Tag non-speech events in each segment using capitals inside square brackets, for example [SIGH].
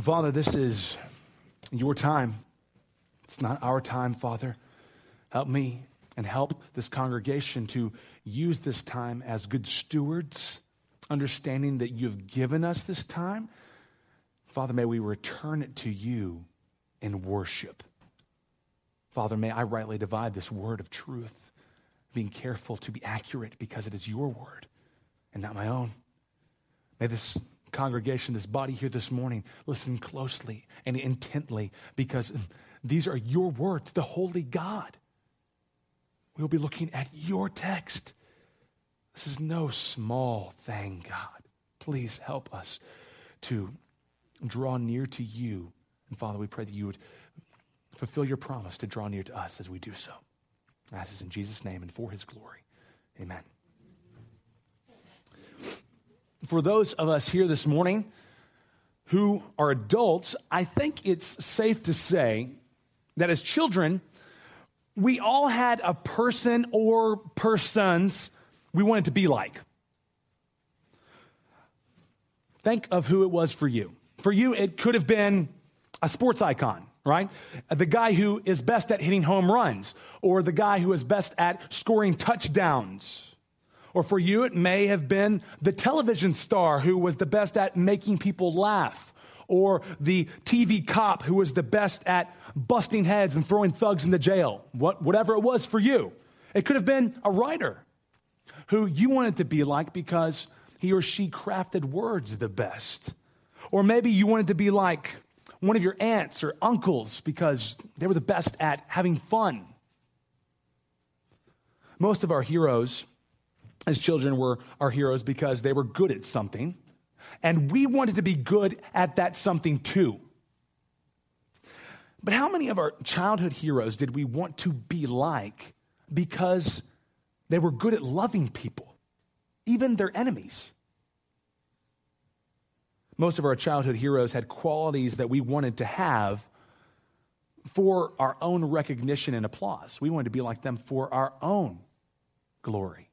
Father, this is your time. It's not our time, Father. Help me and help this congregation to use this time as good stewards, understanding that you've given us this time. Father, may we return it to you in worship. Father, may I rightly divide this word of truth, being careful to be accurate because it is your word and not my own. May this congregation, this body here this morning, listen closely and intently because these are your words, the Holy God. We'll be looking at your text. This is no small thing, God. Please help us to draw near to you. And Father, we pray that you would fulfill your promise to draw near to us as we do so. That is in Jesus' name and for his glory. Amen. For those of us here this morning who are adults, I think it's safe to say that as children, we all had a person or persons we wanted to be like. Think of who it was for you. For you, it could have been a sports icon, right? The guy who is best at hitting home runs, or the guy who is best at scoring touchdowns. Or for you, it may have been the television star who was the best at making people laugh, or the TV cop who was the best at busting heads and throwing thugs into jail. What, whatever it was for you. It could have been a writer who you wanted to be like because he or she crafted words the best. Or maybe you wanted to be like one of your aunts or uncles because they were the best at having fun. Most of our heroes as children were our heroes because they were good at something, and we wanted to be good at that something too. But how many of our childhood heroes did we want to be like because they were good at loving people, even their enemies? Most of our childhood heroes had qualities that we wanted to have for our own recognition and applause. We wanted to be like them for our own glory.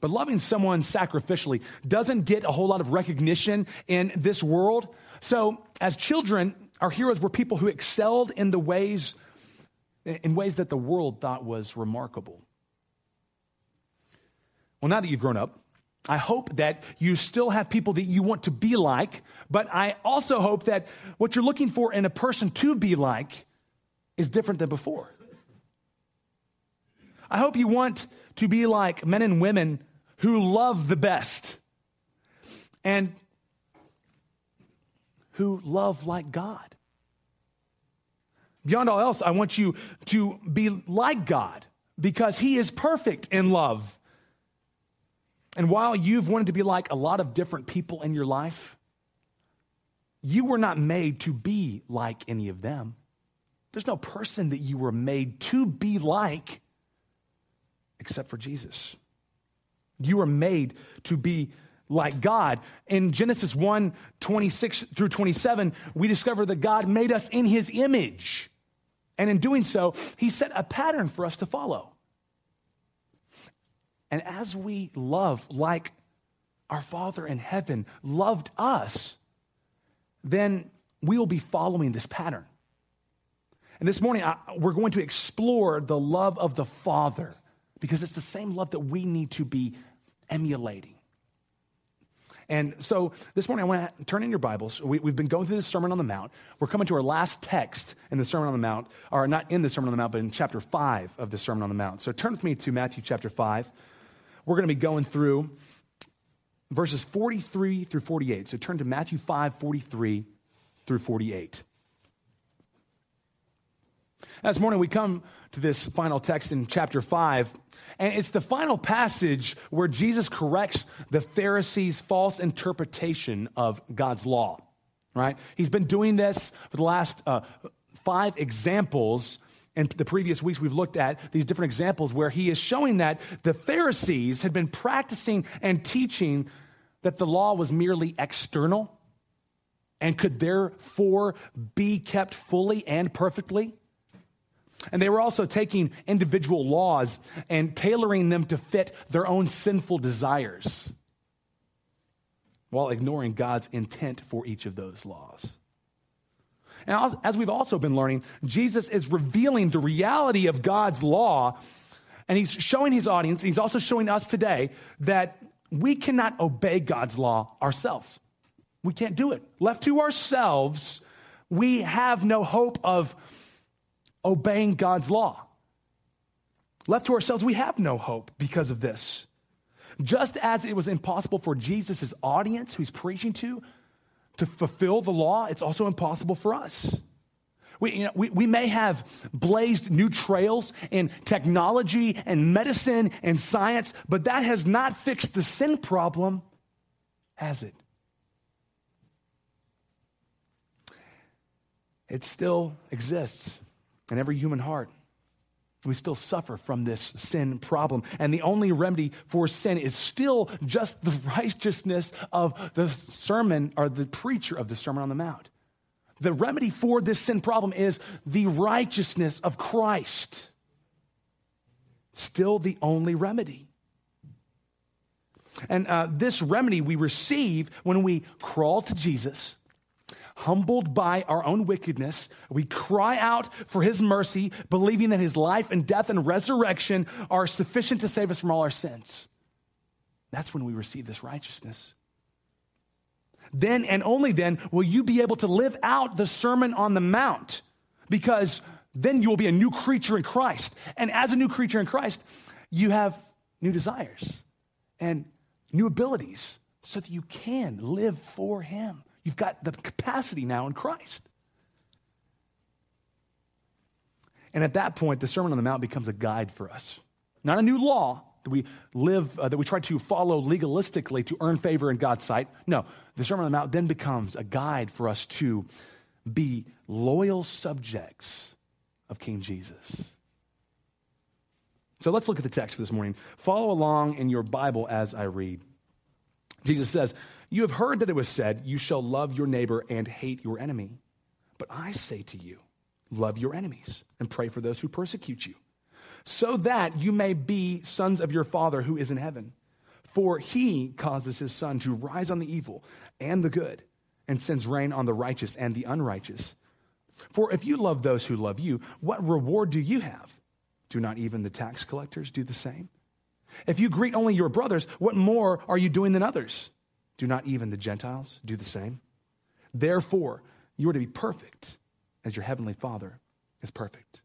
But loving someone sacrificially doesn't get a whole lot of recognition in this world. So, as children, our heroes were people who excelled in the ways in ways that the world thought was remarkable. Well, now that you've grown up, I hope that you still have people that you want to be like, but I also hope that what you're looking for in a person to be like is different than before. I hope you want to be like men and women who love the best and who love like God. Beyond all else, I want you to be like God because He is perfect in love. And while you've wanted to be like a lot of different people in your life, you were not made to be like any of them. There's no person that you were made to be like except for Jesus. You were made to be like God. In Genesis 1 26 through 27, we discover that God made us in his image. And in doing so, he set a pattern for us to follow. And as we love like our Father in heaven loved us, then we will be following this pattern. And this morning, I, we're going to explore the love of the Father because it's the same love that we need to be emulating. And so this morning, I want to turn in your Bibles. We, have been going through the Sermon on the Mount. We're coming to our last text in the Sermon on the Mount, or not in the Sermon on the Mount, but in chapter 5 of the Sermon on the Mount. So turn with me to Matthew chapter 5. We're going to be going through verses 43 through 48. So turn to Matthew 5, 43 through 48. This morning, we come to this final text in chapter 5 and it's the final passage where Jesus corrects the Pharisees' false interpretation of God's law, right? He's been doing this for the last uh, five examples. In the previous weeks, we've looked at these different examples where he is showing that the Pharisees had been practicing and teaching that the law was merely external and could therefore be kept fully and perfectly. And they were also taking individual laws and tailoring them to fit their own sinful desires. while ignoring God's intent for each of those laws. And as we've also been learning, Jesus is revealing the reality of God's law, and he's showing his audience, he's also showing us today that we cannot obey God's law ourselves. We can't do it. Left to ourselves, we have no hope of obeying God's law. Left to ourselves, we have no hope because of this. Just as it was impossible for Jesus' audience, who he's preaching to, to fulfill the law, it's also impossible for us. We, you know, we, we may have blazed new trails in technology and medicine and science, but that has not fixed the sin problem, has it? It still exists in every human heart. We still suffer from this sin problem. And the only remedy for sin is still just the [LAUGHS] righteousness of the sermon or the preacher of the Sermon on the Mount. The remedy for this sin problem is the righteousness of Christ. Still the only remedy. And uh, this remedy we receive when we crawl to Jesus humbled by our own wickedness, we cry out for his mercy, believing that his life and death and resurrection are sufficient to save us from all our sins. That's when we receive this righteousness. Then and only then will you be able to live out the Sermon on the Mount because then you will be a new creature in Christ. And as a new creature in Christ, you have new desires and new abilities so that you can live for him. You've got the capacity now in Christ. And at that point, the Sermon on the Mount becomes a guide for us. Not a new law that we live, uh, that we try to follow legalistically to earn favor in God's sight. No, the Sermon on the Mount then becomes a guide for us to be loyal subjects of King Jesus. So let's look at the text for this morning. Follow along in your Bible as I read. Jesus says, you have heard that it was said, You shall love your neighbor and hate your enemy. But I say to you, love your enemies and pray for those who persecute you, so that you may be sons of your Father who is in heaven. For he causes his sun to rise on the evil and the good, and sends rain on the righteous and the unrighteous. For if you love those who love you, what reward do you have? Do not even the tax collectors do the same? If you greet only your brothers, what more are you doing than others? Do not even the Gentiles do the same? Therefore, you are to be perfect as your heavenly Father is perfect.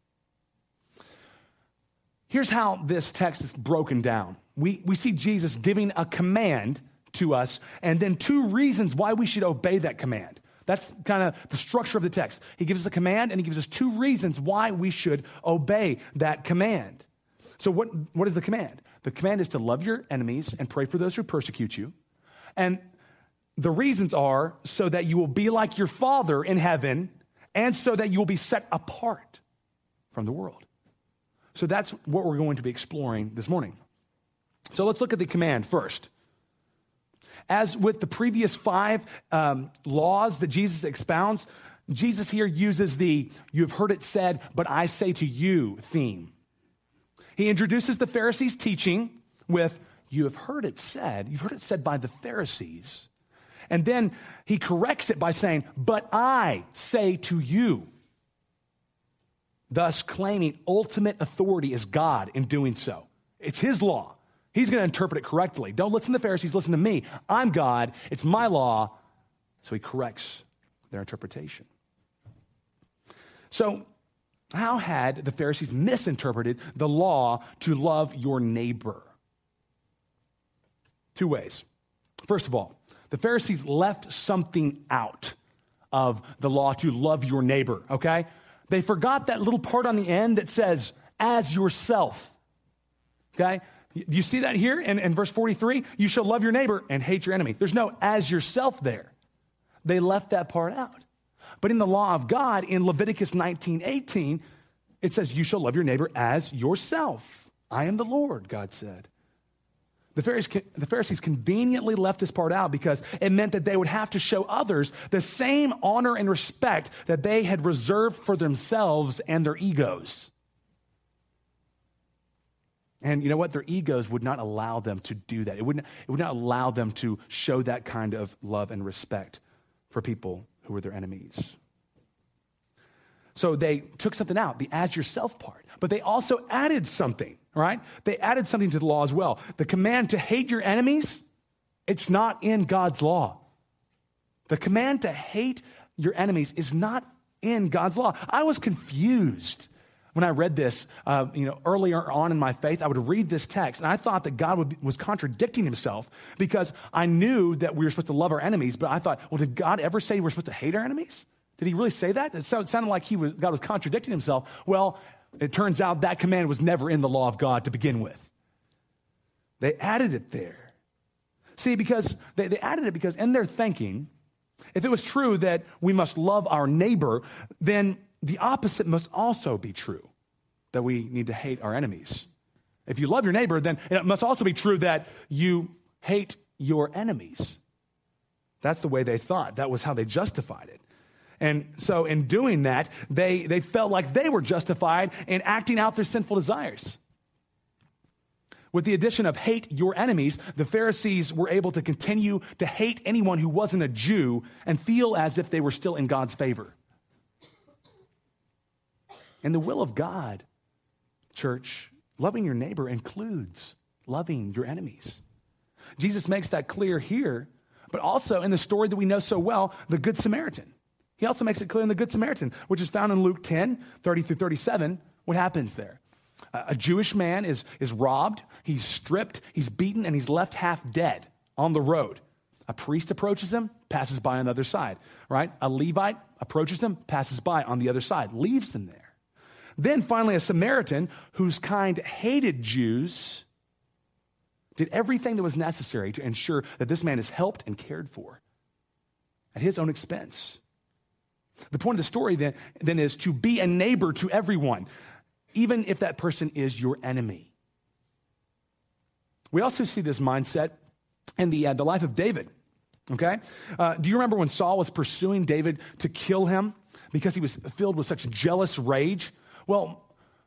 Here's how this text is broken down we, we see Jesus giving a command to us, and then two reasons why we should obey that command. That's kind of the structure of the text. He gives us a command, and he gives us two reasons why we should obey that command. So, what, what is the command? The command is to love your enemies and pray for those who persecute you. And the reasons are so that you will be like your Father in heaven and so that you will be set apart from the world. So that's what we're going to be exploring this morning. So let's look at the command first. As with the previous five um, laws that Jesus expounds, Jesus here uses the you have heard it said, but I say to you theme. He introduces the Pharisees' teaching with you have heard it said, you've heard it said by the Pharisees. And then he corrects it by saying, But I say to you, thus claiming ultimate authority as God in doing so. It's his law. He's going to interpret it correctly. Don't listen to the Pharisees, listen to me. I'm God, it's my law. So he corrects their interpretation. So, how had the Pharisees misinterpreted the law to love your neighbor? Two ways. First of all, the Pharisees left something out of the law to love your neighbor, okay? They forgot that little part on the end that says, as yourself, okay? Do you see that here in, in verse 43? You shall love your neighbor and hate your enemy. There's no as yourself there. They left that part out. But in the law of God, in Leviticus 19 18, it says, You shall love your neighbor as yourself. I am the Lord, God said. The Pharisees, the Pharisees conveniently left this part out because it meant that they would have to show others the same honor and respect that they had reserved for themselves and their egos. And you know what? Their egos would not allow them to do that. It would not, it would not allow them to show that kind of love and respect for people who were their enemies. So they took something out, the as yourself part, but they also added something, right? They added something to the law as well. The command to hate your enemies, it's not in God's law. The command to hate your enemies is not in God's law. I was confused when I read this, uh, you know, earlier on in my faith, I would read this text and I thought that God was contradicting himself because I knew that we were supposed to love our enemies, but I thought, well, did God ever say we're supposed to hate our enemies? Did he really say that? It sounded like he was, God was contradicting himself. Well, it turns out that command was never in the law of God to begin with. They added it there. See, because they, they added it because in their thinking, if it was true that we must love our neighbor, then the opposite must also be true that we need to hate our enemies. If you love your neighbor, then it must also be true that you hate your enemies. That's the way they thought. That was how they justified it. And so, in doing that, they, they felt like they were justified in acting out their sinful desires. With the addition of hate your enemies, the Pharisees were able to continue to hate anyone who wasn't a Jew and feel as if they were still in God's favor. And the will of God, church, loving your neighbor includes loving your enemies. Jesus makes that clear here, but also in the story that we know so well, the Good Samaritan. He also makes it clear in the Good Samaritan, which is found in Luke 10, 30 through 37. What happens there? A Jewish man is, is robbed, he's stripped, he's beaten, and he's left half dead on the road. A priest approaches him, passes by on the other side, right? A Levite approaches him, passes by on the other side, leaves him there. Then finally, a Samaritan whose kind hated Jews did everything that was necessary to ensure that this man is helped and cared for at his own expense. The point of the story then, then is to be a neighbor to everyone, even if that person is your enemy. We also see this mindset in the, uh, the life of David. Okay? Uh, do you remember when Saul was pursuing David to kill him because he was filled with such jealous rage? Well,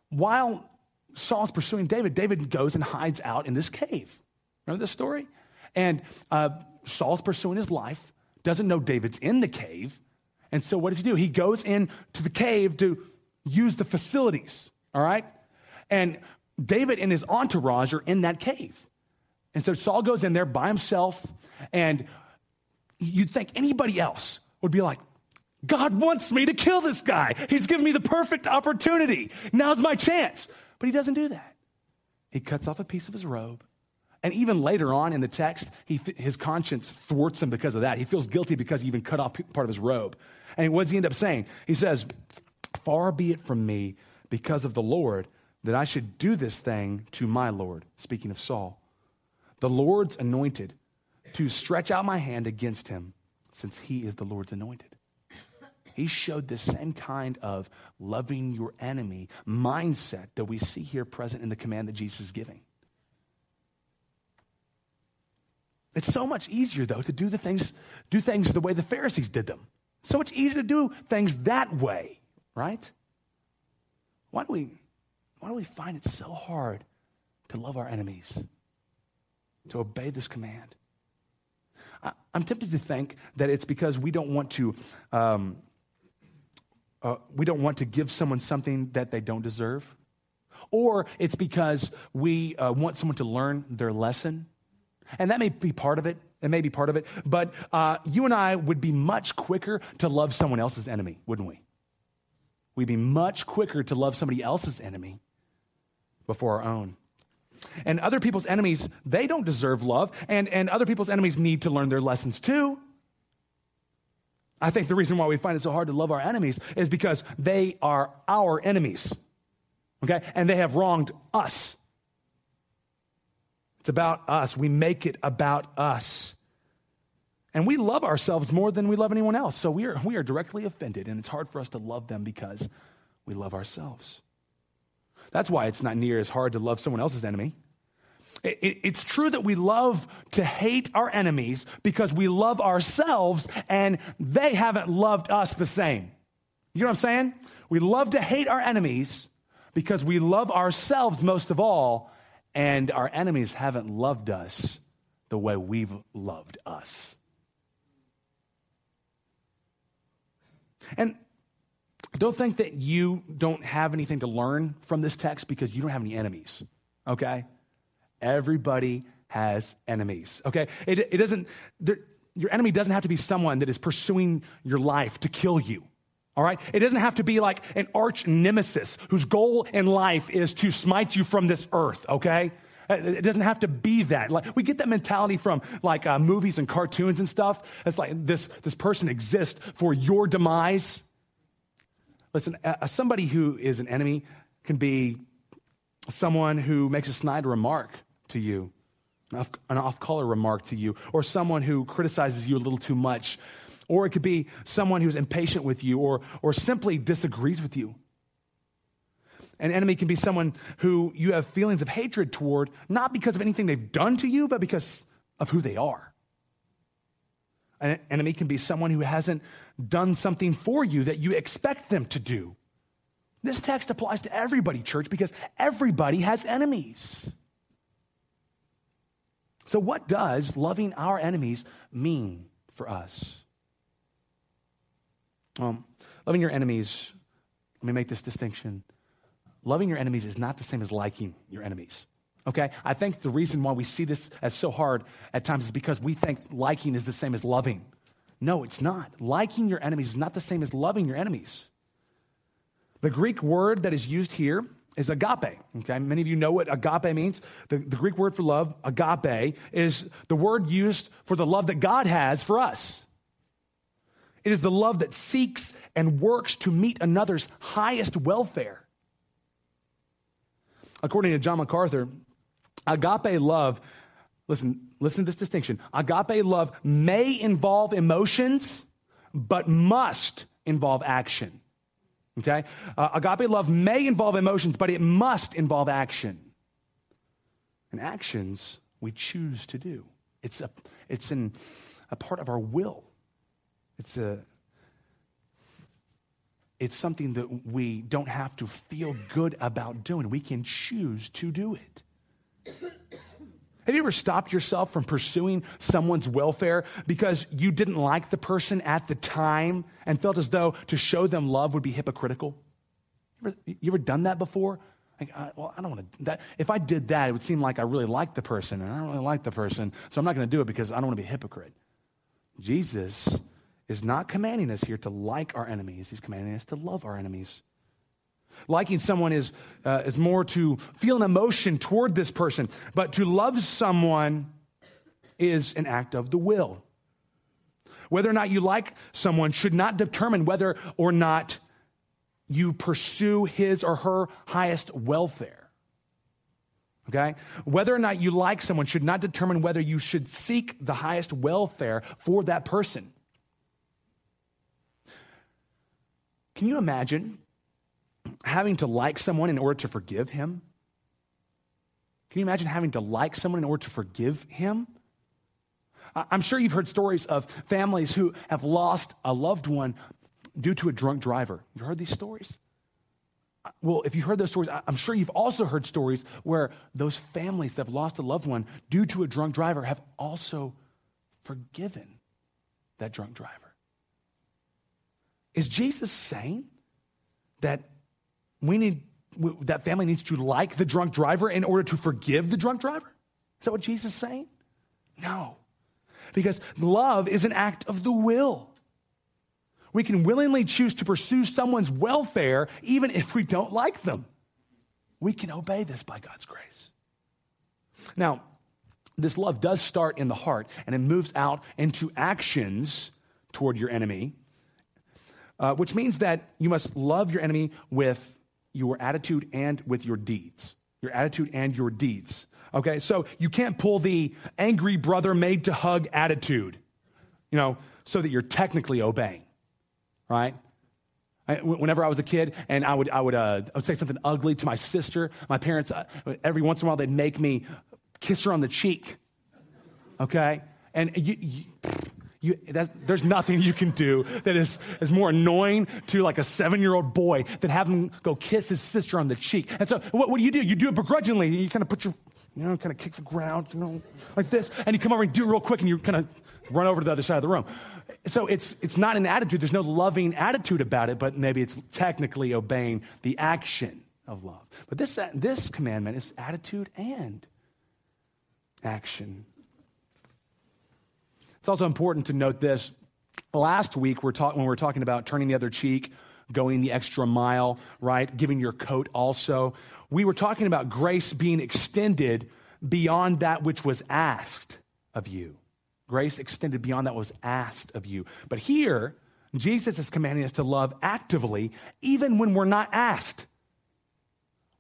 while Saul's pursuing David, David goes and hides out in this cave. Remember this story? And uh, Saul's pursuing his life, doesn't know David's in the cave. And so what does he do? He goes into the cave to use the facilities, all right? And David and his entourage are in that cave. And so Saul goes in there by himself, and you'd think anybody else would be like, God wants me to kill this guy. He's given me the perfect opportunity. Now's my chance. But he doesn't do that. He cuts off a piece of his robe. And even later on in the text, he, his conscience thwarts him because of that. He feels guilty because he even cut off part of his robe. And what does he end up saying? He says, Far be it from me, because of the Lord, that I should do this thing to my Lord. Speaking of Saul, the Lord's anointed, to stretch out my hand against him, since he is the Lord's anointed. He showed this same kind of loving your enemy mindset that we see here present in the command that Jesus is giving. It's so much easier, though, to do the things, do things the way the Pharisees did them. So much easier to do things that way, right? Why do we, why do we find it so hard to love our enemies, to obey this command? I, am tempted to think that it's because we don't want to um, uh, we don't want to give someone something that they don't deserve, or it's because we uh, want someone to learn their lesson. And that may be part of it. It may be part of it. But uh, you and I would be much quicker to love someone else's enemy, wouldn't we? We'd be much quicker to love somebody else's enemy before our own. And other people's enemies, they don't deserve love. And, and other people's enemies need to learn their lessons too. I think the reason why we find it so hard to love our enemies is because they are our enemies, okay? And they have wronged us. It's about us. We make it about us. And we love ourselves more than we love anyone else. So we are, we are directly offended, and it's hard for us to love them because we love ourselves. That's why it's not near as hard to love someone else's enemy it's true that we love to hate our enemies because we love ourselves and they haven't loved us the same. You know what I'm saying? We love to hate our enemies because we love ourselves most of all and our enemies haven't loved us the way we've loved us. And don't think that you don't have anything to learn from this text because you don't have any enemies, okay? Everybody has enemies, okay? It, it doesn't, your enemy doesn't have to be someone that is pursuing your life to kill you. All right? It doesn't have to be like an arch nemesis whose goal in life is to smite you from this earth, okay? It doesn't have to be that. Like we get that mentality from like uh, movies and cartoons and stuff. It's like this this person exists for your demise. Listen, uh, somebody who is an enemy can be someone who makes a snide remark to you, an off color remark to you, or someone who criticizes you a little too much. Or it could be someone who's impatient with you or, or simply disagrees with you. An enemy can be someone who you have feelings of hatred toward, not because of anything they've done to you, but because of who they are. An enemy can be someone who hasn't done something for you that you expect them to do. This text applies to everybody, church, because everybody has enemies. So, what does loving our enemies mean for us? Um, loving your enemies, let me make this distinction. Loving your enemies is not the same as liking your enemies. Okay? I think the reason why we see this as so hard at times is because we think liking is the same as loving. No, it's not. Liking your enemies is not the same as loving your enemies. The Greek word that is used here is agape. Okay, many of you know what agape means. The, the Greek word for love, agape, is the word used for the love that God has for us. It is the love that seeks and works to meet another's highest welfare. According to John MacArthur, agape love, listen, listen to this distinction. Agape love may involve emotions, but must involve action. Okay? Uh, agape love may involve emotions, but it must involve action. And actions we choose to do. It's a, it's an, a part of our will. It's a, it's something that we don't have to feel good about doing. We can choose to do it. Have you ever stopped yourself from pursuing someone's welfare because you didn't like the person at the time and felt as though to show them love would be hypocritical? You ever, you ever done that before? Like, I, well, I don't want to. If I did that, it would seem like I really like the person, and I don't really like the person, so I'm not going to do it because I don't want to be a hypocrite. Jesus is not commanding us here to like our enemies, he's commanding us to love our enemies. Liking someone is, uh, is more to feel an emotion toward this person, but to love someone is an act of the will. Whether or not you like someone should not determine whether or not you pursue his or her highest welfare. Okay? Whether or not you like someone should not determine whether you should seek the highest welfare for that person. Can you imagine having to like someone in order to forgive him? Can you imagine having to like someone in order to forgive him? I'm sure you've heard stories of families who have lost a loved one due to a drunk driver. You've heard these stories? Uh, well, if you've heard those stories, I'm sure you've also heard stories where those families that have lost a loved one due to a drunk driver have also forgiven that drunk driver. Is Jesus saying that we need that family needs to like the drunk driver in order to forgive the drunk driver? Is that what Jesus is saying? No. Because love is an act of the will. We can willingly choose to pursue someone's welfare even if we don't like them. We can obey this by God's grace. Now, this love does start in the heart and it moves out into actions toward your enemy uh, which means that you must love your enemy with your attitude and with your deeds. Your attitude and your deeds. Okay, so you can't pull the angry brother made to hug attitude, you know, so that you're technically obeying, right? I, whenever I was a kid and I would, I would, uh, I would say something ugly to my sister, my parents, uh, every once in a while, they'd make me kiss her on the cheek, okay? And you, you you, that, there's nothing you can do that is, is more annoying to like a seven year old boy than have him go kiss his sister on the cheek. And so, what, what do you do? You do it begrudgingly. You kind of put your you know, kind of kick the ground, you know, like this. And you come over and do it real quick and you kind of run over to the other side of the room. So it's, it's not an attitude. There's no loving attitude about it, but maybe it's technically obeying the action of love. But this, this commandment is attitude and action. It's also important to note this. Last week, we're talk- when we were talking about turning the other cheek, going the extra mile, right? Giving your coat also we were talking about grace being extended beyond that which was asked of you. Grace extended beyond that was asked of you. But here, Jesus is commanding us to love actively, even when we're not asked.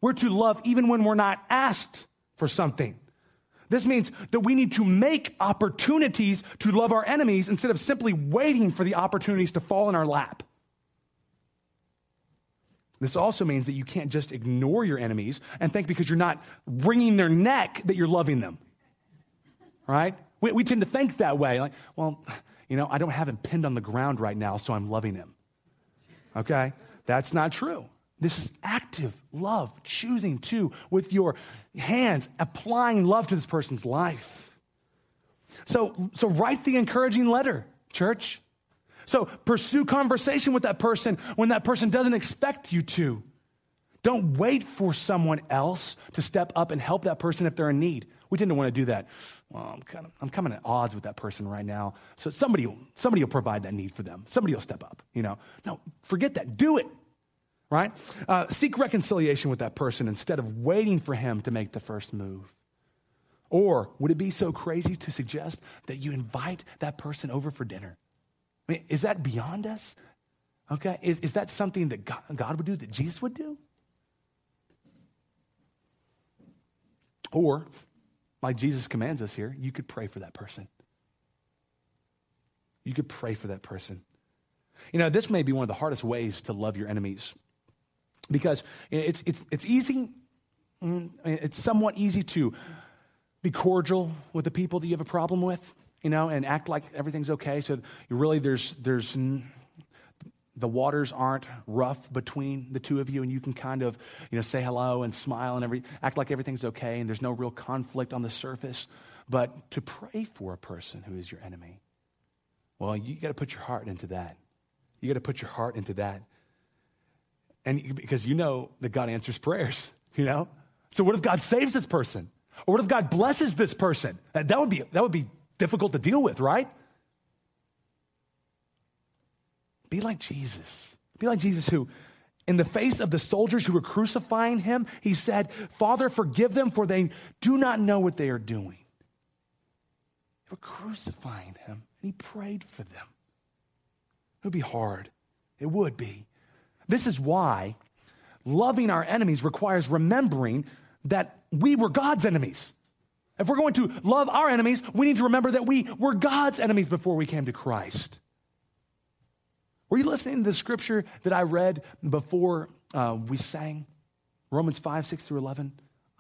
We're to love even when we're not asked for something. This means that we need to make opportunities to love our enemies instead of simply waiting for the opportunities to fall in our lap. This also means that you can't just ignore your enemies and think because you're not wringing their neck that you're loving them. Right? We, we tend to think that way. Like, well, you know, I don't have him pinned on the ground right now, so I'm loving him. Okay? That's not true. This is active love, choosing to, with your hands, applying love to this person's life. So, so write the encouraging letter, church. So pursue conversation with that person when that person doesn't expect you to. Don't wait for someone else to step up and help that person if they're in need. We to want to do that. Well, I'm kind of I'm coming at odds with that person right now. So somebody somebody will provide that need for them. Somebody will step up. You know, no, forget that. Do it. Right? Uh, seek reconciliation with that person instead of waiting for him to make the first move. Or would it be so crazy to suggest that you invite that person over for dinner? I mean, is that beyond us? Okay, is, is that something that God, God would do, that Jesus would do? Or, like Jesus commands us here, you could pray for that person. You could pray for that person. You know, this may be one of the hardest ways to love your enemies because it's, it's, it's easy, mm, it's somewhat easy to be cordial with the people that you have a problem with you know, and act like everything's okay. So really, there's, there's, the waters aren't rough between the two of you, and you can kind of, you know, say hello and smile and every, act like everything's okay, and there's no real conflict on the surface. But to pray for a person who is your enemy, well, you got to put your heart into that. You got to put your heart into that. And because you know that God answers prayers, [LAUGHS] you know? So what if God saves this person? Or what if God blesses this person? That would be, that would be difficult to deal with, right? Be like Jesus. Be like Jesus, who, in the face of the soldiers who were crucifying him, he said, Father, forgive them, for they do not know what they are doing. They were crucifying him, and he prayed for them. It would be hard. It would be. This is why loving our enemies requires remembering that we were God's enemies. If we're going to love our enemies, we need to remember that we were God's enemies before we came to Christ. Were you listening to the scripture that I read before uh, we sang? Romans 5, 6 through 11?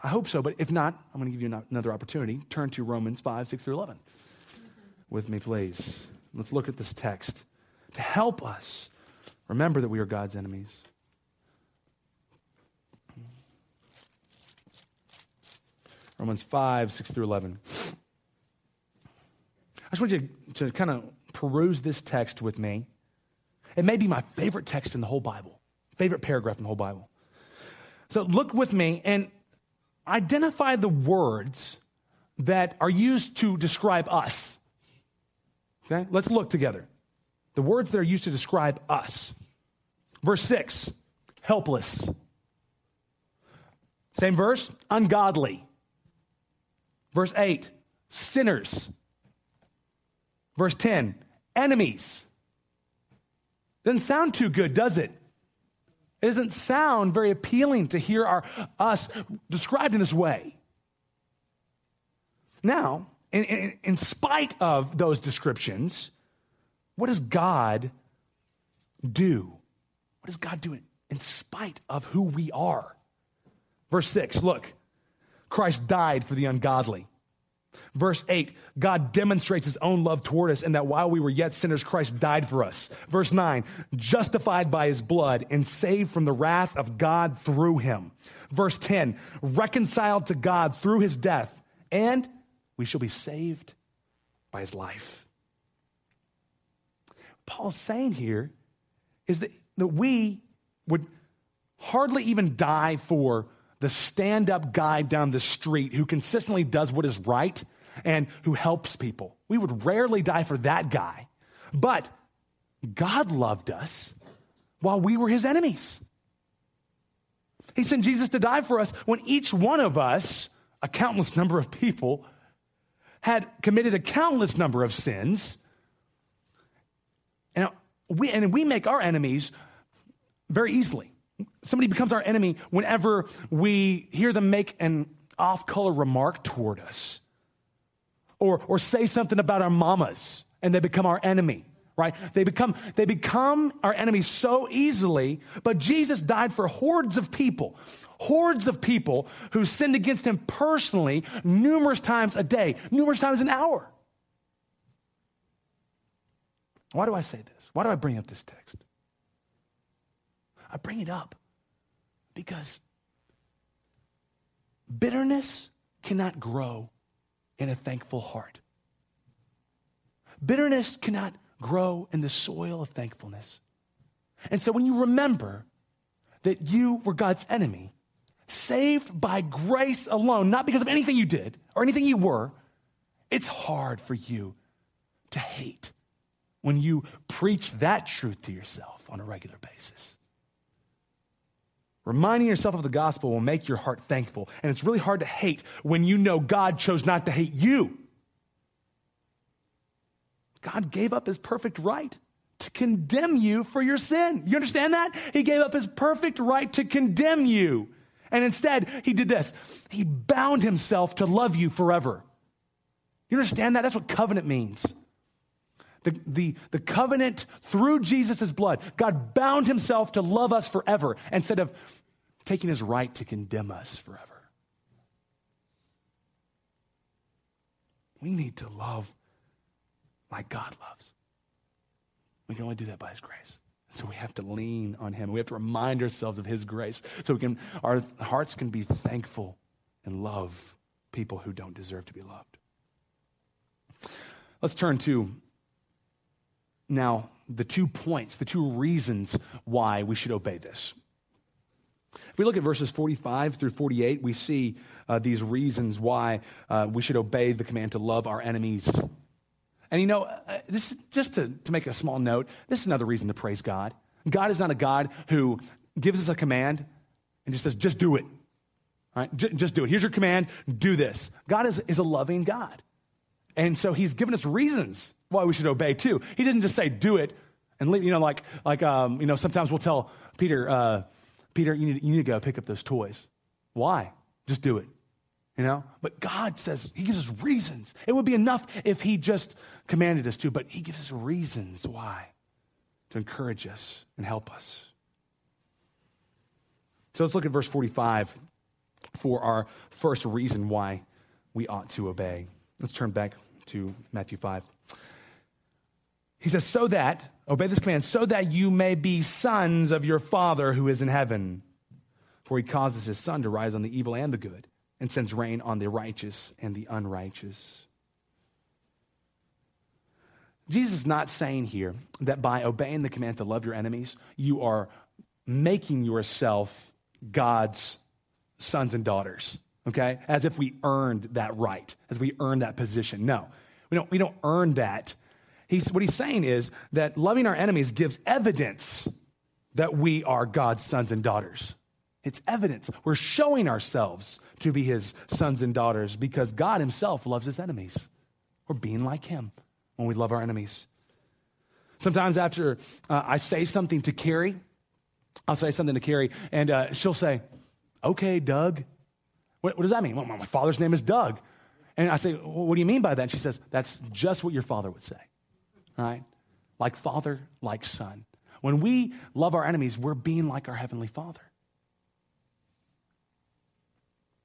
I hope so, but if not, I'm going to give you another opportunity. Turn to Romans 5, 6 through 11 with me, please. Let's look at this text to help us remember that we are God's enemies. Romans 5, 6 through 11. I just want you to kind of peruse this text with me. It may be my favorite text in the whole Bible, favorite paragraph in the whole Bible. So look with me and identify the words that are used to describe us. Okay, let's look together. The words that are used to describe us. Verse 6, helpless. Same verse, ungodly. Verse 8, sinners. Verse 10, enemies. Doesn't sound too good, does it? It doesn't sound very appealing to hear our, us described in this way. Now, in, in, in spite of those descriptions, what does God do? What does God do in spite of who we are? Verse 6, look. Christ died for the ungodly. Verse 8, God demonstrates his own love toward us in that while we were yet sinners, Christ died for us. Verse 9, justified by his blood and saved from the wrath of God through him. Verse 10, reconciled to God through his death, and we shall be saved by his life. Paul's saying here is that, that we would hardly even die for the stand up guy down the street who consistently does what is right and who helps people. We would rarely die for that guy. But God loved us while we were his enemies. He sent Jesus to die for us when each one of us, a countless number of people, had committed a countless number of sins. And we, and we make our enemies very easily. Somebody becomes our enemy whenever we hear them make an off color remark toward us or, or say something about our mamas and they become our enemy right? They become they become our enemies so easily but jesus died for hordes of people hordes of people who sinned against him personally numerous times a day numerous times an hour. Why do i say this? Why do i bring up this text I bring it up because bitterness cannot grow in a thankful heart. Bitterness cannot grow in the soil of thankfulness. And so when you remember that you were God's enemy, saved by grace alone, not because of anything you did or anything you were, it's hard for you to hate when you preach that truth to yourself on a regular basis. Reminding yourself of the gospel will make your heart thankful. And it's really hard to hate when you know God chose not to hate you. God gave up his perfect right to condemn you for your sin. You understand that? He gave up his perfect right to condemn you. And instead, he did this he bound himself to love you forever. You understand that? That's what covenant means. The, the, the covenant through Jesus' blood, God bound himself to love us forever instead of taking his right to condemn us forever. We need to love like God loves. We can only do that by his grace. So we have to lean on him. We have to remind ourselves of his grace so we can our hearts can be thankful and love people who don't deserve to be loved. Let's turn to now the two points, the two reasons why we should obey this. If we look at verses 45 through 48, we see uh, these reasons why uh, we should obey the command to love our enemies. And you know, uh, this just to, to make a small note, this is another reason to praise God. God is not a God who gives us a command and just says, just do it. All right, J- just do it. Here's your command, do this. God is, is a loving God. And so he's given us reasons why we should obey too. He didn't just say, do it and leave, you know, like, like um, you know, sometimes we'll tell Peter, uh, Peter, you need, you need to go pick up those toys. Why? Just do it. You know? But God says, He gives us reasons. It would be enough if He just commanded us to, but He gives us reasons why to encourage us and help us. So let's look at verse 45 for our first reason why we ought to obey. Let's turn back to Matthew 5. He says, so that, obey this command, so that you may be sons of your Father who is in heaven. For he causes his sun to rise on the evil and the good, and sends rain on the righteous and the unrighteous. Jesus is not saying here that by obeying the command to love your enemies, you are making yourself God's sons and daughters, okay? As if we earned that right, as we earned that position. No, we don't, we don't earn that He's, what he's saying is that loving our enemies gives evidence that we are God's sons and daughters. It's evidence. We're showing ourselves to be his sons and daughters because God himself loves his enemies. We're being like him when we love our enemies. Sometimes after uh, I say something to Carrie, I'll say something to Carrie, and uh, she'll say, Okay, Doug. What, what does that mean? Well, my father's name is Doug. And I say, well, What do you mean by that? And she says, That's just what your father would say right? Like father, like son. When we love our enemies, we're being like our Heavenly Father.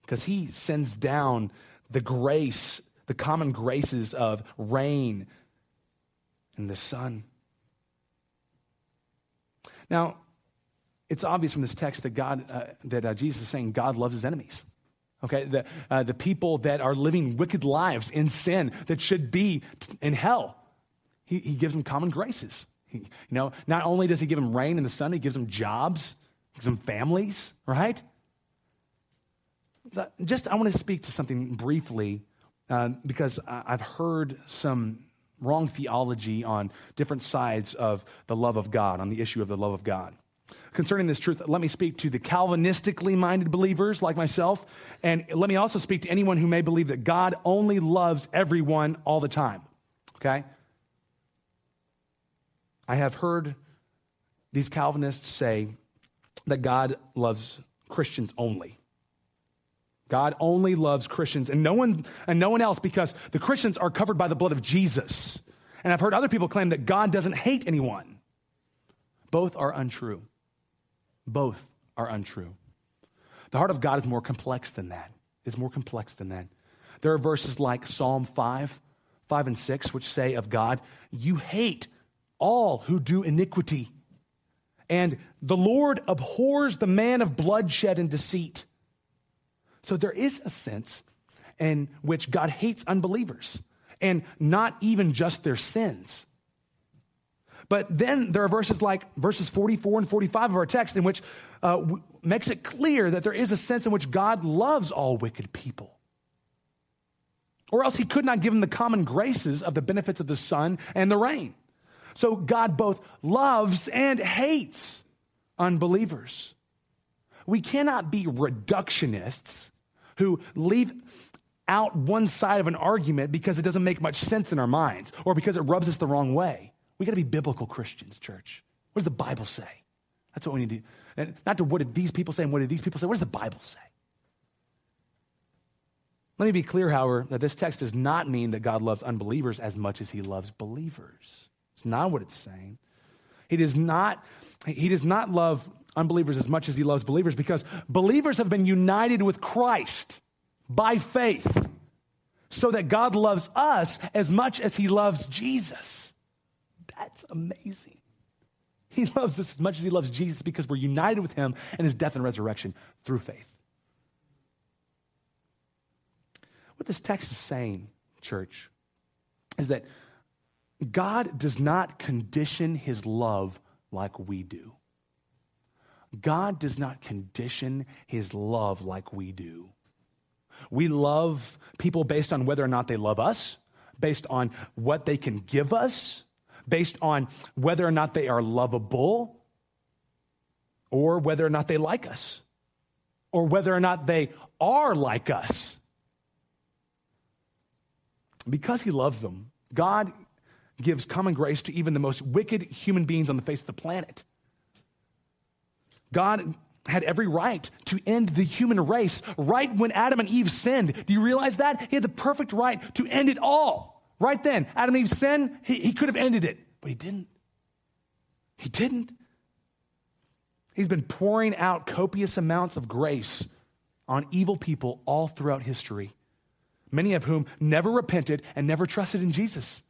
Because He sends down the grace the common graces of rain and the sun. Now, it's obvious from this text that God, uh, that uh, Jesus is saying God loves his enemies. Okay, the, uh, the people that are living wicked lives in sin that should be in hell. He, he gives them common graces. He, you know, not only does he give them rain and the sun, he gives them jobs, gives them families, right? Just, I want to speak to something briefly uh, because I've heard some wrong theology on different sides of the love of God, on the issue of the love of God. Concerning this truth, let me speak to the Calvinistically minded believers like myself, and let me also speak to anyone who may believe that God only loves everyone all the time. Okay? I have heard these Calvinists say that God loves Christians only. God only loves Christians and no one and no one else because the Christians are covered by the blood of Jesus. And I've heard other people claim that God doesn't hate anyone. Both are untrue. Both are untrue. The heart of God is more complex than that. It's more complex than that. There are verses like Psalm 5, 5 and 6, which say of God, You hate all who do iniquity. And the Lord abhors the man of bloodshed and deceit. So there is a sense in which God hates unbelievers and not even just their sins. But then there are verses like verses 44 and 45 of our text in which uh, w- makes it clear that there is a sense in which God loves all wicked people. Or else he could not give them the common graces of the benefits of the sun and the rain. So God both loves and hates unbelievers. We cannot be reductionists who leave out one side of an argument because it doesn't make much sense in our minds or because it rubs us the wrong way. We got to be biblical Christians, church. What does the Bible say? That's what we need to do. And not to what did these people say and what did these people say. What does the Bible say? Let me be clear, however, that this text does not mean that God loves unbelievers as much as he loves believers. Not what it's saying. He does not, he does not love unbelievers as much as he loves believers because believers have been united with Christ by faith so that God loves us as much as he loves Jesus. That's amazing. He loves us as much as he loves Jesus because we're united with him and his death and resurrection through faith. What this text is saying, church, is that God does not condition his love like we do. God does not condition his love like we do. We love people based on whether or not they love us, based on what they can give us, based on whether or not they are lovable, or whether or not they like us, or whether or not they are like us. Because he loves them, God gives common grace to even the most wicked human beings on the face of the planet. God had every right to end the human race right when Adam and Eve sinned. Do you realize that? He had the perfect right to end it all. Right then, Adam and Eve sinned, he, he could have ended it, but he didn't. He didn't. He's been pouring out copious amounts of grace on evil people all throughout history, many of whom never repented and never trusted in Jesus.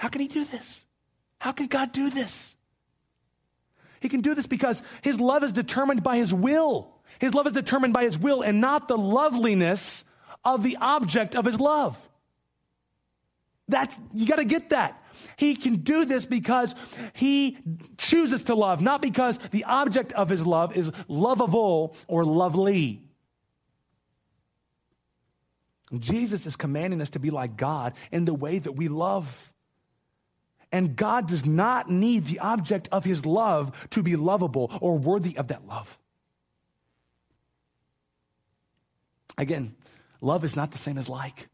How can he do this? How can God do this? He can do this because his love is determined by his will. His love is determined by his will and not the loveliness of the object of his love. That's, you got to get that. He can do this because he chooses to love, not because the object of his love is lovable or lovely. Jesus is commanding us to be like God in the way that we love. And God does not need the object of his love to be lovable or worthy of that love. Again, love is not the same as like.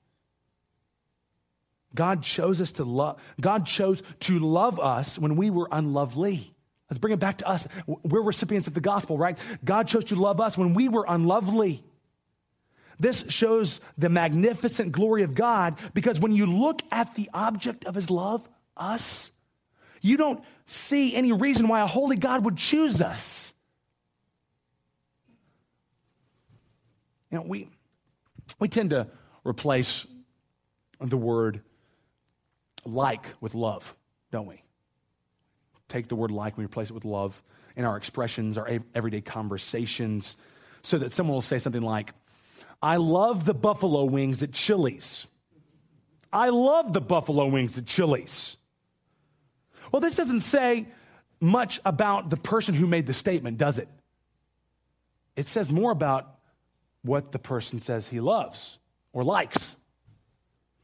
God chose us to love. God chose to love us when we were unlovely. Let's bring it back to us. We're recipients of the gospel, right? God chose to love us when we were unlovely. This shows the magnificent glory of God because when you look at the object of his love, us, you don't see any reason why a holy God would choose us. You know, we, We tend to replace the word like with love, don't we? Take the word like, we replace it with love in our expressions, our everyday conversations, so that someone will say something like, I love the buffalo wings at Chili's. I love the buffalo wings at Chili's. Well, this doesn't say much about the person who made the statement, does it? It says more about what the person says he loves or likes.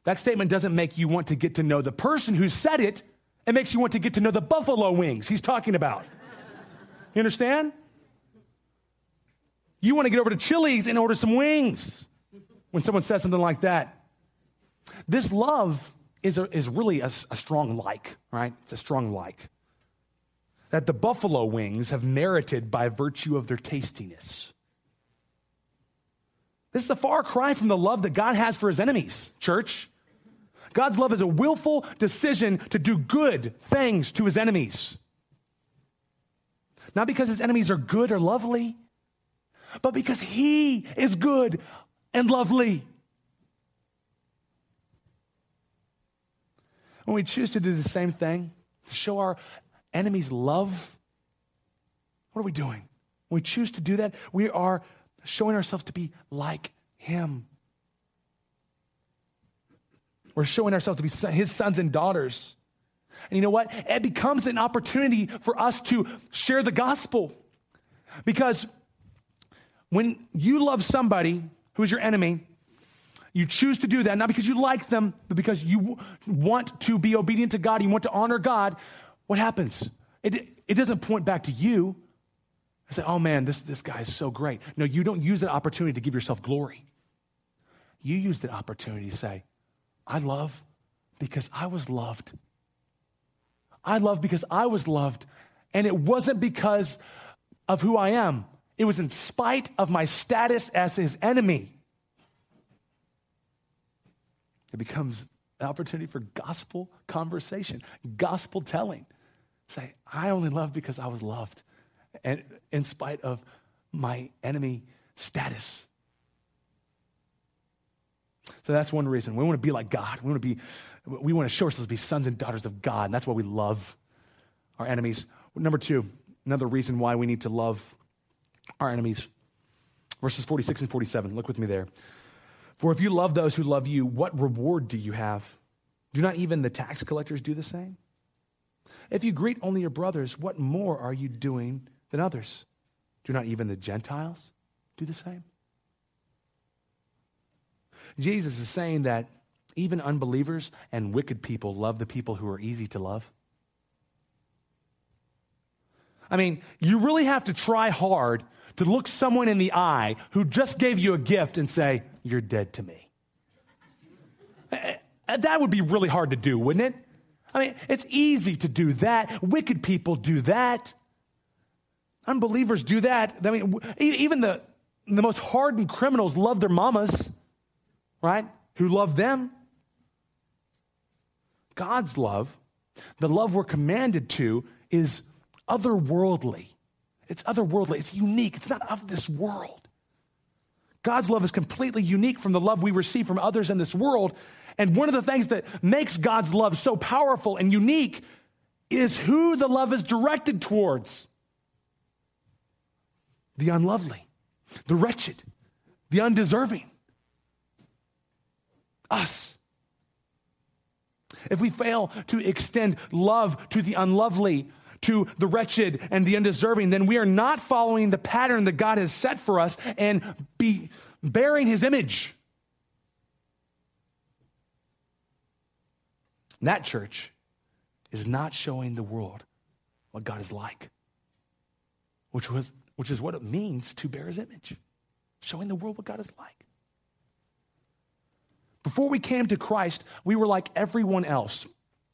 That statement doesn't make you want to get to know the person who said it, it makes you want to get to know the buffalo wings he's talking about. You understand? You want to get over to Chili's and order some wings when someone says something like that. This love is, a, is really a, a strong like, right? It's a strong like. That the buffalo wings have merited by virtue of their tastiness. This is a far cry from the love that God has for his enemies, church. God's love is a willful decision to do good things to his enemies. Not because his enemies are good or lovely, but because he is good and lovely. When we choose to do the same thing, to show our enemies love, what are we doing? When we choose to do that, we are showing ourselves to be like him. We're showing ourselves to be his sons and daughters. And you know what? It becomes an opportunity for us to share the gospel. Because when you love somebody who's your enemy, you choose to do that, not because you like them, but because you want to be obedient to God, you want to honor God. What happens? It, it doesn't point back to you. I say, oh man, this, this guy is so great. No, you don't use that opportunity to give yourself glory. You use that opportunity to say, I love because I was loved. I love because I was loved. And it wasn't because of who I am, it was in spite of my status as his enemy. It becomes an opportunity for gospel conversation, gospel telling. Say, I only love because I was loved, and in spite of my enemy status. So that's one reason. We want to be like God. We want to be, we want to show ourselves to be sons and daughters of God, and that's why we love our enemies. Number two, another reason why we need to love our enemies. Verses 46 and 47. Look with me there. For if you love those who love you, what reward do you have? Do not even the tax collectors do the same? If you greet only your brothers, what more are you doing than others? Do not even the Gentiles do the same? Jesus is saying that even unbelievers and wicked people love the people who are easy to love. I mean, you really have to try hard to look someone in the eye who just gave you a gift and say, You're dead to me. That would be really hard to do, wouldn't it? I mean, it's easy to do that. Wicked people do that. Unbelievers do that. I mean, even the, the most hardened criminals love their mamas right? Who love them. God's love, the love we're commanded to, is otherworldly. It's otherworldly. It's unique. It's not of this world. God's love is completely unique from the love we receive from others in this world. And one of the things that makes God's love so powerful and unique is who the love is directed towards the unlovely, the wretched, the undeserving us. If we fail to extend love to the unlovely, to the wretched and the undeserving, then we are not following the pattern that God has set for us and be bearing his image. That church is not showing the world what God is like, which, was, which is what it means to bear his image, showing the world what God is like. Before we came to Christ, we were like everyone else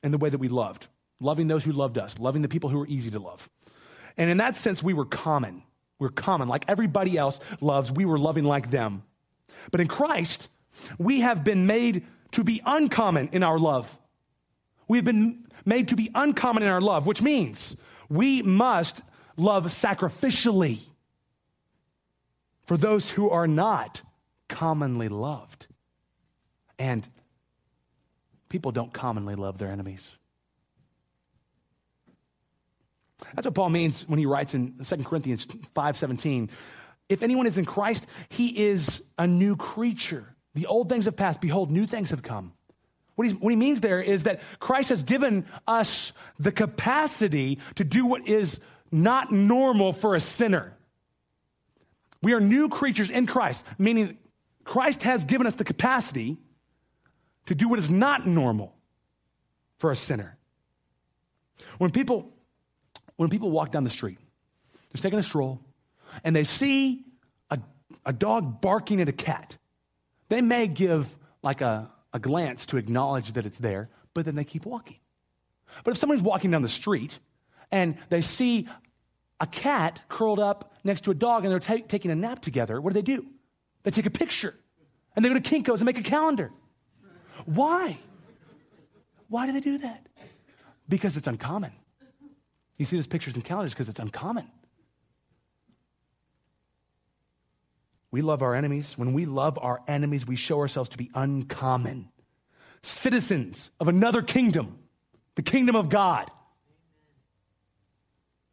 in the way that we loved, loving those who loved us, loving the people who were easy to love. And in that sense, we were common. We we're common. Like everybody else loves, we were loving like them. But in Christ, we have been made to be uncommon in our love. We have been made to be uncommon in our love, which means we must love sacrificially for those who are not commonly loved. And people don't commonly love their enemies. That's what Paul means when he writes in 2 Corinthians 5:17, if anyone is in Christ, he is a new creature. The old things have passed, behold new things have come. What, what he means there is that Christ has given us the capacity to do what is not normal for a sinner. We are new creatures in Christ, meaning Christ has given us the capacity to do what is not normal for a sinner. When people, when people walk down the street, they're taking a stroll, and they see a, a dog barking at a cat, they may give like a, a glance to acknowledge that it's there, but then they keep walking. But if somebody's walking down the street and they see a cat curled up next to a dog and they're ta- taking a nap together, what do they do? They take a picture and they go to Kinko's and make a calendar. Why? Why do they do that? Because it's uncommon. You see those pictures and calendars because it's uncommon. We love our enemies. When we love our enemies, we show ourselves to be uncommon, citizens of another kingdom, the kingdom of God.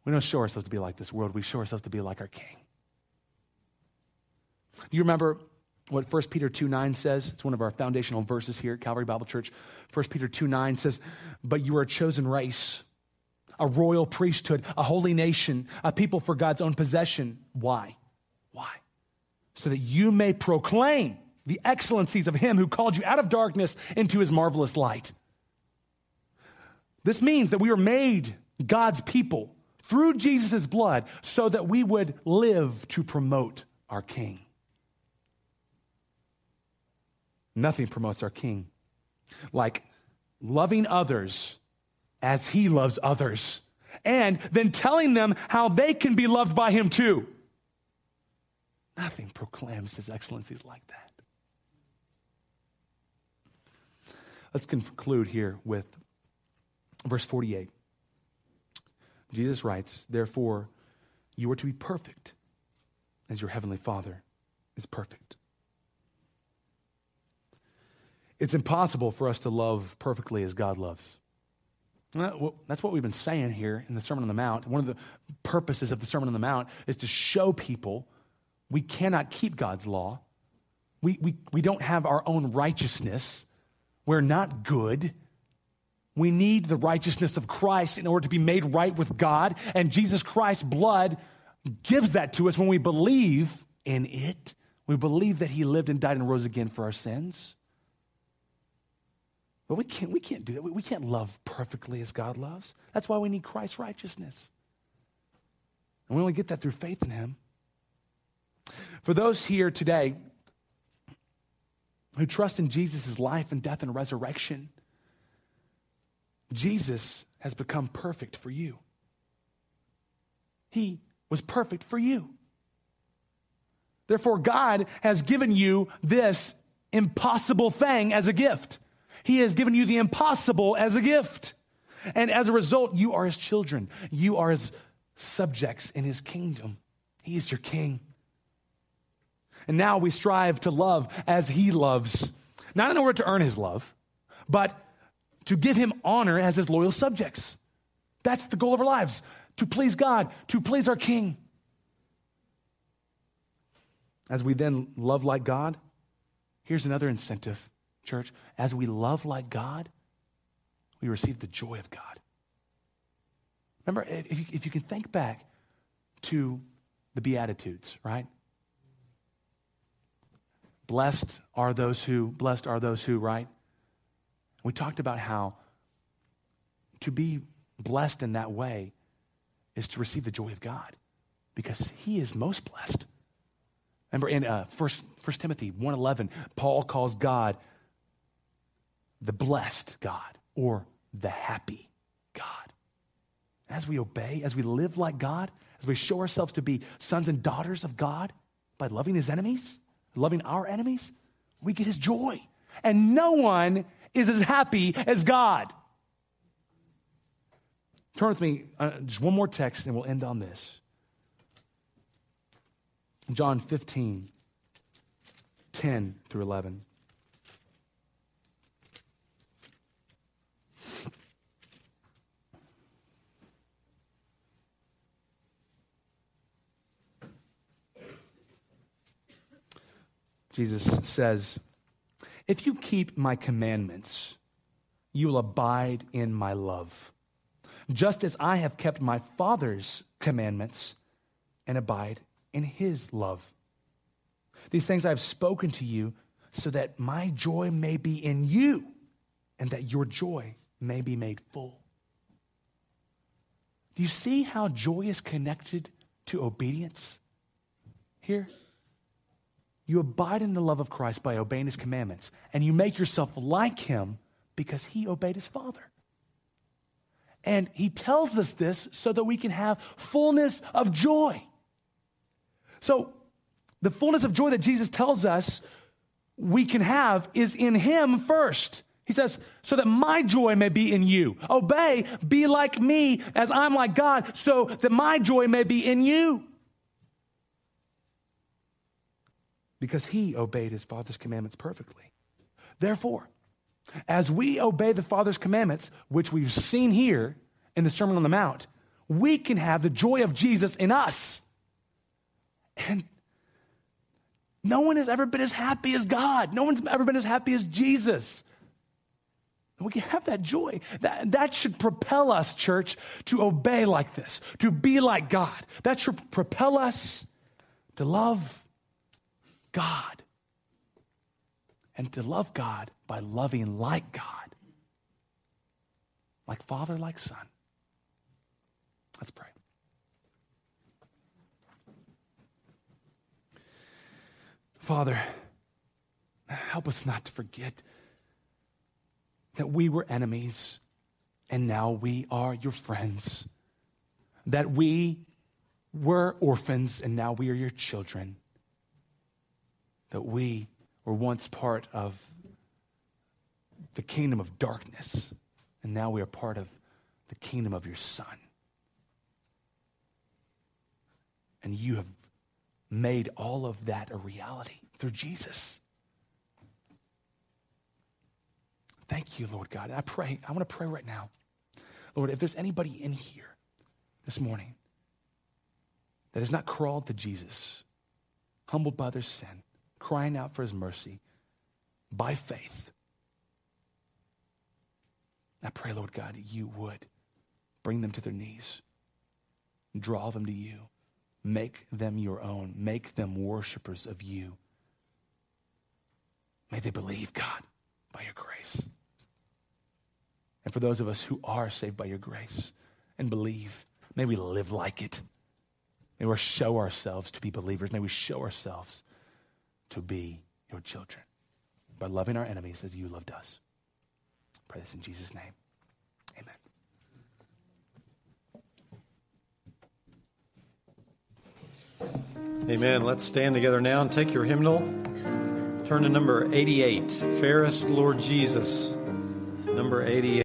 We don't show ourselves to be like this world, we show ourselves to be like our King. You remember what 1 Peter 2 9 says? It's one of our foundational verses here at Calvary Bible Church. 1 Peter 2 9 says, But you are a chosen race, a royal priesthood, a holy nation, a people for God's own possession. Why? Why? So that you may proclaim the excellencies of Him who called you out of darkness into His marvelous light. This means that we are made God's people through Jesus' blood so that we would live to promote our King. Nothing promotes our King like loving others as he loves others and then telling them how they can be loved by him too. Nothing proclaims his excellencies like that. Let's conclude here with verse 48. Jesus writes, Therefore, you are to be perfect as your heavenly Father is perfect. It's impossible for us to love perfectly as God loves. That's what we've been saying here in the Sermon on the Mount. One of the purposes of the Sermon on the Mount is to show people we cannot keep God's law. We, we, we don't have our own righteousness. We're not good. We need the righteousness of Christ in order to be made right with God. And Jesus Christ's blood gives that to us when we believe in it. We believe that he lived and died and rose again for our sins. But we can't, we can't do that. We, we can't love perfectly as God loves. That's why we need Christ's righteousness. And we only get that through faith in him. For those here today who trust in Jesus' life and death and resurrection, Jesus has become perfect for you. He was perfect for you. Therefore, God has given you this impossible thing as a gift. He has given you the impossible as a gift. And as a result, you are his children. You are his subjects in his kingdom. He is your king. And now we strive to love as he loves, not in order to earn his love, but to give him honor as his loyal subjects. That's the goal of our lives to please God, to please our King. As we then love like God, here's another incentive, church. As we love like God, we receive the joy of God. Remember, if you, if you can think back to the Beatitudes, right? Blessed are those who, blessed are those who, right? We talked about how to be blessed in that way is to receive the joy of God because he is most blessed. Remember in uh, 1, 1 Timothy 1.11, Paul calls God the blessed God or the happy God. As we obey, as we live like God, as we show ourselves to be sons and daughters of God by loving his enemies, loving our enemies, we get his joy. And no one is as happy as God. Turn with me, uh, just one more text, and we'll end on this. John 15, 10 through 11. Jesus says, If you keep my commandments, you will abide in my love, just as I have kept my Father's commandments and abide in his love. These things I have spoken to you so that my joy may be in you and that your joy may be made full. Do you see how joy is connected to obedience here? You abide in the love of Christ by obeying his commandments, and you make yourself like him because he obeyed his Father. And he tells us this so that we can have fullness of joy. So, the fullness of joy that Jesus tells us we can have is in him first. He says, so that my joy may be in you. Obey, be like me as I'm like God, so that my joy may be in you. Because he obeyed his Father's commandments perfectly. Therefore, as we obey the Father's commandments, which we've seen here in the Sermon on the Mount, we can have the joy of Jesus in us. And no one has ever been as happy as God. No one's ever been as happy as Jesus. we can have that joy. That, that should propel us, church, to obey like this, to be like God. That should propel us to love God and to love God by loving like God, like Father, like Son. Let's pray. Father, help us not to forget that we were enemies and now we are your friends. That we were orphans and now we are your children that we were once part of the kingdom of darkness, and now we are part of the kingdom of your Son. And you have made all of that a reality through Jesus. Thank you, Lord God. And I pray, I want to pray right now. Lord, if there's anybody in here this morning that has not crawled to Jesus, humbled by their sin, crying out for his mercy by faith. I pray, Lord God, you would bring them to their knees, draw them to you, make them your own, make them worshipers of you. May they believe, God, by your grace. And for those of us who are saved by your grace and believe, may we live like it. May we show ourselves to be believers. May we show ourselves to be your children by loving our enemies as you loved us. Pray this in Jesus' name. Amen. Amen. Let's stand together now and take your hymnal. Turn to number 88. Fairest Lord Jesus. Number 88.